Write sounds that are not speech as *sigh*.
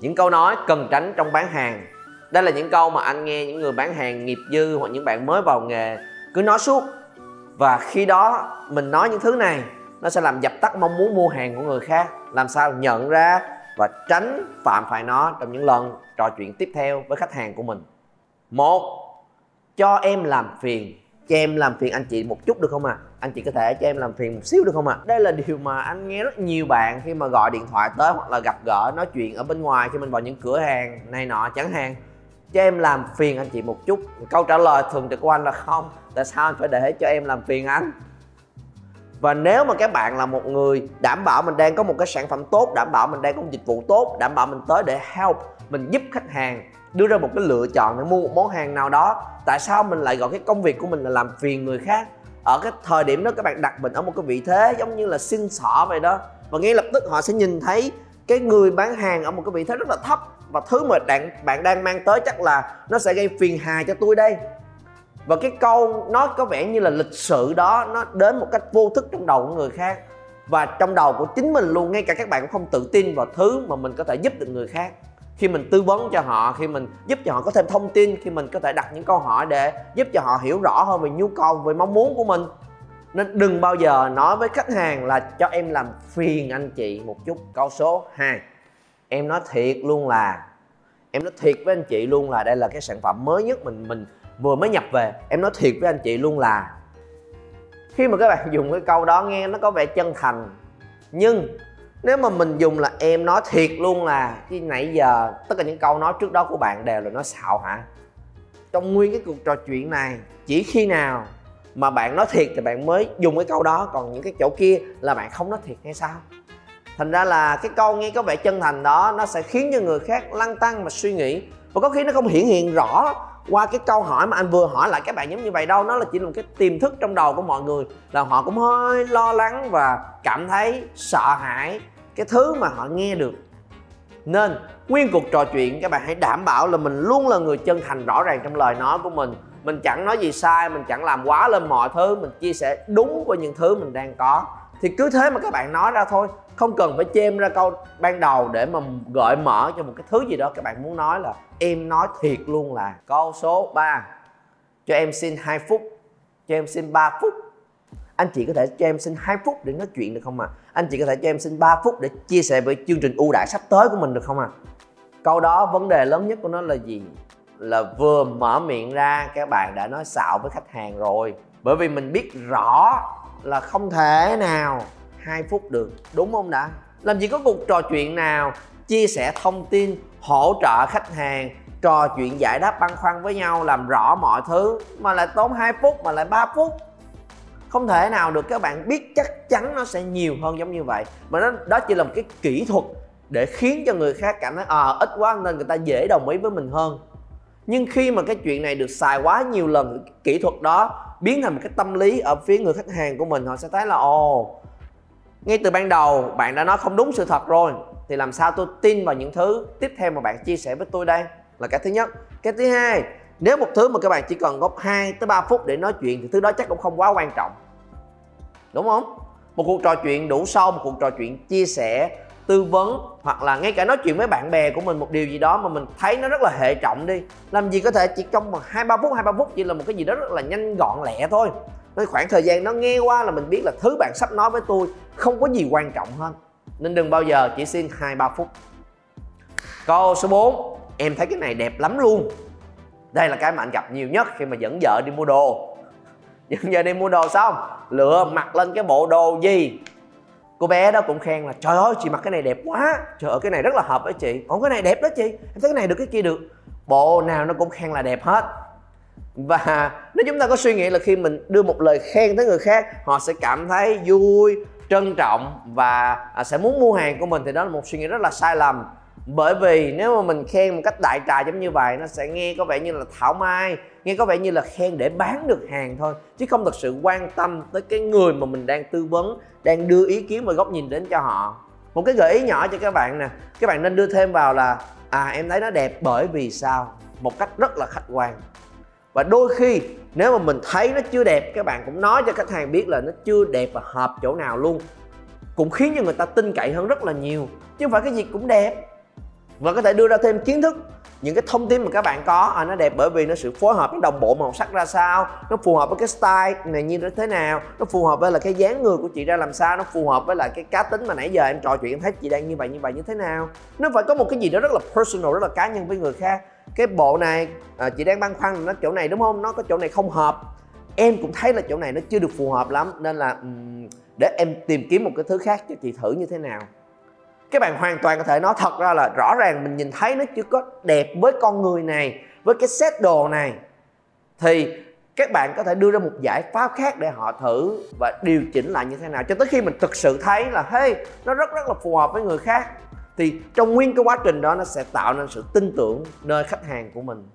những câu nói cần tránh trong bán hàng. Đây là những câu mà anh nghe những người bán hàng, nghiệp dư hoặc những bạn mới vào nghề. Cứ nói suốt. Và khi đó, mình nói những thứ này, nó sẽ làm dập tắt mong muốn mua hàng của người khác, làm sao nhận ra và tránh phạm phải nó trong những lần trò chuyện tiếp theo với khách hàng của mình. Một, cho em làm phiền cho em làm phiền anh chị một chút được không ạ à? anh chị có thể cho em làm phiền một xíu được không ạ à? đây là điều mà anh nghe rất nhiều bạn khi mà gọi điện thoại tới hoặc là gặp gỡ, nói chuyện ở bên ngoài khi mình vào những cửa hàng này nọ, chẳng hạn cho em làm phiền anh chị một chút câu trả lời thường trực của anh là không tại sao anh phải để cho em làm phiền anh và nếu mà các bạn là một người đảm bảo mình đang có một cái sản phẩm tốt, đảm bảo mình đang có một dịch vụ tốt, đảm bảo mình tới để help, mình giúp khách hàng đưa ra một cái lựa chọn để mua một món hàng nào đó, tại sao mình lại gọi cái công việc của mình là làm phiền người khác? Ở cái thời điểm đó các bạn đặt mình ở một cái vị thế giống như là xin xỏ vậy đó. Và ngay lập tức họ sẽ nhìn thấy cái người bán hàng ở một cái vị thế rất là thấp. Và thứ mà bạn bạn đang mang tới chắc là nó sẽ gây phiền hà cho tôi đây và cái câu nó có vẻ như là lịch sự đó, nó đến một cách vô thức trong đầu của người khác. Và trong đầu của chính mình luôn, ngay cả các bạn cũng không tự tin vào thứ mà mình có thể giúp được người khác. Khi mình tư vấn cho họ, khi mình giúp cho họ có thêm thông tin, khi mình có thể đặt những câu hỏi để giúp cho họ hiểu rõ hơn về nhu cầu, về mong muốn của mình. Nên đừng bao giờ nói với khách hàng là cho em làm phiền anh chị một chút. Câu số 2 em nói thiệt luôn là, em nói thiệt với anh chị luôn là đây là cái sản phẩm mới nhất mình mình vừa mới nhập về. Em nói thiệt với anh chị luôn là, khi mà các bạn *laughs* dùng cái câu đó nghe nó có vẻ chân thành. Nhưng nếu mà mình dùng là em nói thiệt luôn là chứ nãy giờ tất cả những câu nói trước đó của bạn đều là nói xạo hả? Trong nguyên cái cuộc trò chuyện này, chỉ khi nào mà bạn nói thiệt thì bạn mới dùng cái câu đó, còn những cái chỗ kia là bạn không nói thiệt hay sao? Thành ra là cái câu nghe có vẻ chân thành đó, nó sẽ khiến cho người khác lăn tăng mà suy nghĩ. Và có khi nó không hiển hiện rõ qua cái câu hỏi mà anh vừa hỏi lại, các bạn giống như vậy đâu, nó là chỉ là một cái tiềm thức trong đầu của mọi người, là họ cũng hơi lo lắng và cảm thấy sợ hãi cái thứ mà họ nghe được. Nên, nguyên cuộc trò chuyện, các bạn hãy đảm bảo là mình luôn là người chân thành rõ ràng trong lời nói của mình. Mình chẳng nói gì sai, mình chẳng làm quá lên mọi thứ, mình chia sẻ đúng với những thứ mình đang có thì cứ thế mà các bạn nói ra thôi. Không cần phải chêm ra câu ban đầu để mà gợi mở cho một cái thứ gì đó. Các bạn muốn nói là em nói thiệt luôn là câu số 3 cho em xin 2 phút. Cho em xin 3 phút. Anh chị có thể cho em xin 2 phút để nói chuyện được không ạ? À? anh chị có thể cho em xin 3 phút để chia sẻ với chương trình ưu đãi sắp tới của mình được không ạ? À? câu đó, vấn đề lớn nhất của nó là gì? Là vừa mở miệng ra, các bạn đã nói xạo với khách hàng rồi. Bởi vì mình biết rõ là không thể nào 2 phút được, đúng không đã? Làm gì có cuộc trò chuyện nào chia sẻ thông tin, hỗ trợ khách hàng, trò chuyện giải đáp băn khoăn với nhau, làm rõ mọi thứ mà lại tốn 2 phút mà lại 3 phút? Không thể nào được, các bạn biết chắc chắn nó sẽ nhiều hơn giống như vậy. Mà nó, đó chỉ là một cái kỹ thuật để khiến cho người khác cảm thấy à ít quá nên người ta dễ đồng ý với mình hơn nhưng khi mà cái chuyện này được xài quá nhiều lần, kỹ thuật đó biến thành một cái tâm lý ở phía người khách hàng của mình, họ sẽ thấy là, ồ, ngay từ ban đầu bạn đã nói không đúng sự thật rồi, thì làm sao tôi tin vào những thứ tiếp theo mà bạn chia sẻ với tôi đây? Là cái thứ nhất. Cái thứ hai, nếu một thứ mà các bạn chỉ cần góp 2 tới 3 phút để nói chuyện, thì thứ đó chắc cũng không quá quan trọng. Đúng không? Một cuộc trò chuyện đủ sâu, một cuộc trò chuyện chia sẻ tư vấn hoặc là ngay cả nói chuyện với bạn bè của mình một điều gì đó mà mình thấy nó rất là hệ trọng đi. Làm gì có thể chỉ trong một hai, ba phút, hai, ba phút chỉ là một cái gì đó rất là nhanh gọn lẹ thôi. Nên khoảng thời gian nó nghe qua là mình biết là thứ bạn sắp nói với tôi không có gì quan trọng hơn nên đừng bao giờ chỉ xin hai, ba phút. Câu số 4 em thấy cái này đẹp lắm luôn. Đây là cái mà anh gặp nhiều nhất khi mà dẫn vợ đi mua đồ. *laughs* Dẫn vợ đi mua đồ xong lựa mặc lên cái bộ đồ gì? Cô bé đó cũng khen là, trời ơi, chị mặc cái này đẹp quá. Trời ơi, cái này rất là hợp với chị. Còn cái này đẹp đó chị. Em thấy cái này được, cái kia được. Bộ nào nó cũng khen là đẹp hết. Và *laughs* nếu chúng ta có suy nghĩ là khi mình đưa một lời khen tới người khác, họ sẽ cảm thấy vui, trân trọng và à, sẽ muốn mua hàng của mình, thì đó là một suy nghĩ rất là sai lầm bởi vì nếu mà mình khen một cách đại trà giống như vậy, nó sẽ nghe có vẻ như là thảo mai, nghe có vẻ như là khen để bán được hàng thôi, chứ không thật sự quan tâm tới cái người mà mình đang tư vấn, đang đưa ý kiến và góc nhìn đến cho họ. Một cái gợi ý nhỏ cho các bạn nè, các bạn nên đưa thêm vào là à em thấy nó đẹp bởi vì sao? Một cách rất là khách quan. Và đôi khi, nếu mà mình thấy nó chưa đẹp, các bạn cũng nói cho khách hàng biết là nó chưa đẹp và hợp chỗ nào luôn, cũng khiến cho người ta tin cậy hơn rất là nhiều, chứ không phải cái gì cũng đẹp và có thể đưa ra thêm kiến thức những cái thông tin mà các bạn có. À, nó đẹp bởi vì nó sự phối hợp nó đồng bộ màu sắc ra sao nó phù hợp với cái style này như thế nào nó phù hợp với là cái dáng người của chị ra làm sao nó phù hợp với lại cái cá tính mà nãy giờ em trò chuyện em thấy chị đang như vậy như vậy như thế nào. Nó phải có một cái gì đó rất là personal rất là cá nhân với người khác. Cái bộ này à, chị đang băn khoăn nó chỗ này đúng không? Nó có chỗ này không hợp. Em cũng thấy là chỗ này nó chưa được phù hợp lắm nên là um, để em tìm kiếm một cái thứ khác cho chị thử như thế nào các bạn hoàn toàn có thể nói thật ra là rõ ràng mình nhìn thấy nó chưa có đẹp với con người này, với cái set đồ này. Thì các bạn có thể đưa ra một giải pháp khác để họ thử và điều chỉnh lại như thế nào, cho tới khi mình thực sự thấy là, hey, nó rất rất là phù hợp với người khác. Thì trong nguyên cái quá trình đó, nó sẽ tạo nên sự tin tưởng nơi khách hàng của mình.